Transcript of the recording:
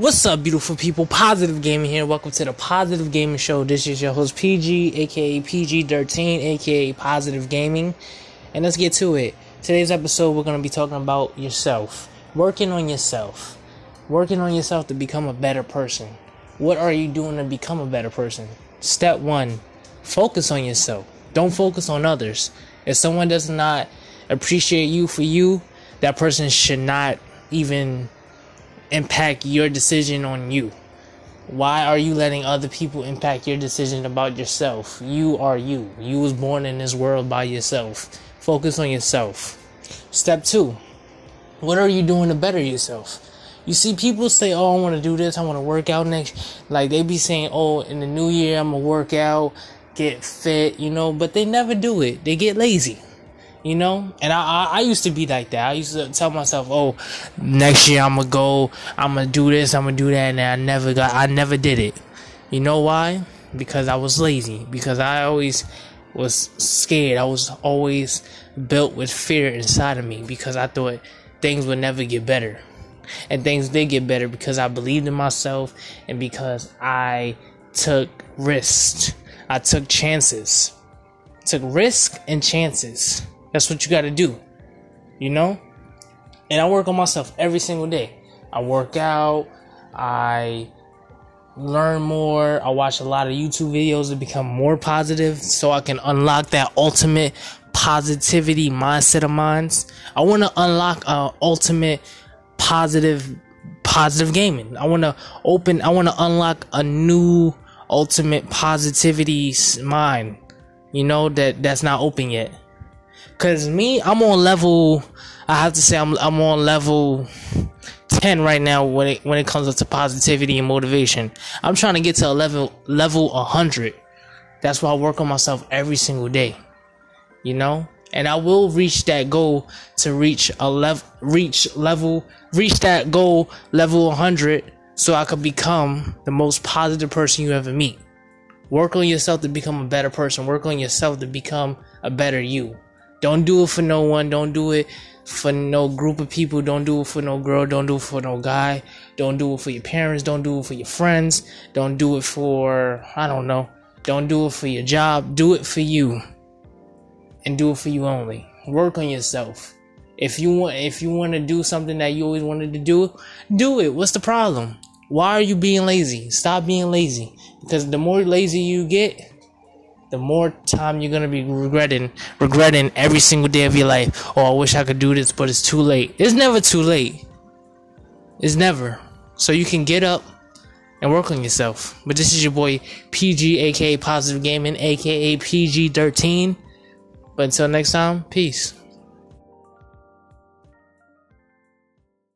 What's up, beautiful people? Positive Gaming here. Welcome to the Positive Gaming Show. This is your host, PG, aka PG13, aka Positive Gaming. And let's get to it. Today's episode, we're going to be talking about yourself. Working on yourself. Working on yourself to become a better person. What are you doing to become a better person? Step one focus on yourself. Don't focus on others. If someone does not appreciate you for you, that person should not even impact your decision on you? Why are you letting other people impact your decision about yourself? You are you. You was born in this world by yourself. Focus on yourself. Step 2. What are you doing to better yourself? You see people say, "Oh, I want to do this. I want to work out next." Like they be saying, "Oh, in the new year I'm to work out, get fit," you know, but they never do it. They get lazy you know? And I, I, I used to be like that. I used to tell myself oh next year i'm gonna go i'm gonna do this i'm gonna do that and i never got i never did it. You know why? Because i was lazy. Because i always was scared. I was always built with fear inside of me because i thought things would never get better. And things did get better because i believed in myself and because i took risks. I took chances. Took risk and chances that's what you got to do, you know? And I work on myself every single day. I work out, I learn more, I watch a lot of YouTube videos to become more positive so I can unlock that ultimate positivity mindset of mine. I want to unlock a ultimate positive positive gaming. I want to open I want to unlock a new ultimate positivity mind. You know that that's not open yet. Cause me, I'm on level. I have to say, I'm I'm on level ten right now when it when it comes up to positivity and motivation. I'm trying to get to a level level hundred. That's why I work on myself every single day. You know, and I will reach that goal to reach a level, reach level, reach that goal level 100, so I could become the most positive person you ever meet. Work on yourself to become a better person. Work on yourself to become a better you. Don't do it for no one. Don't do it for no group of people. Don't do it for no girl. Don't do it for no guy. Don't do it for your parents. Don't do it for your friends. Don't do it for, I don't know. Don't do it for your job. Do it for you. And do it for you only. Work on yourself. If you want, if you want to do something that you always wanted to do, do it. What's the problem? Why are you being lazy? Stop being lazy. Because the more lazy you get, the more time you're gonna be regretting regretting every single day of your life. Oh, I wish I could do this, but it's too late. It's never too late. It's never. So you can get up and work on yourself. But this is your boy PG, aka Positive Gaming, aka PG13. But until next time, peace.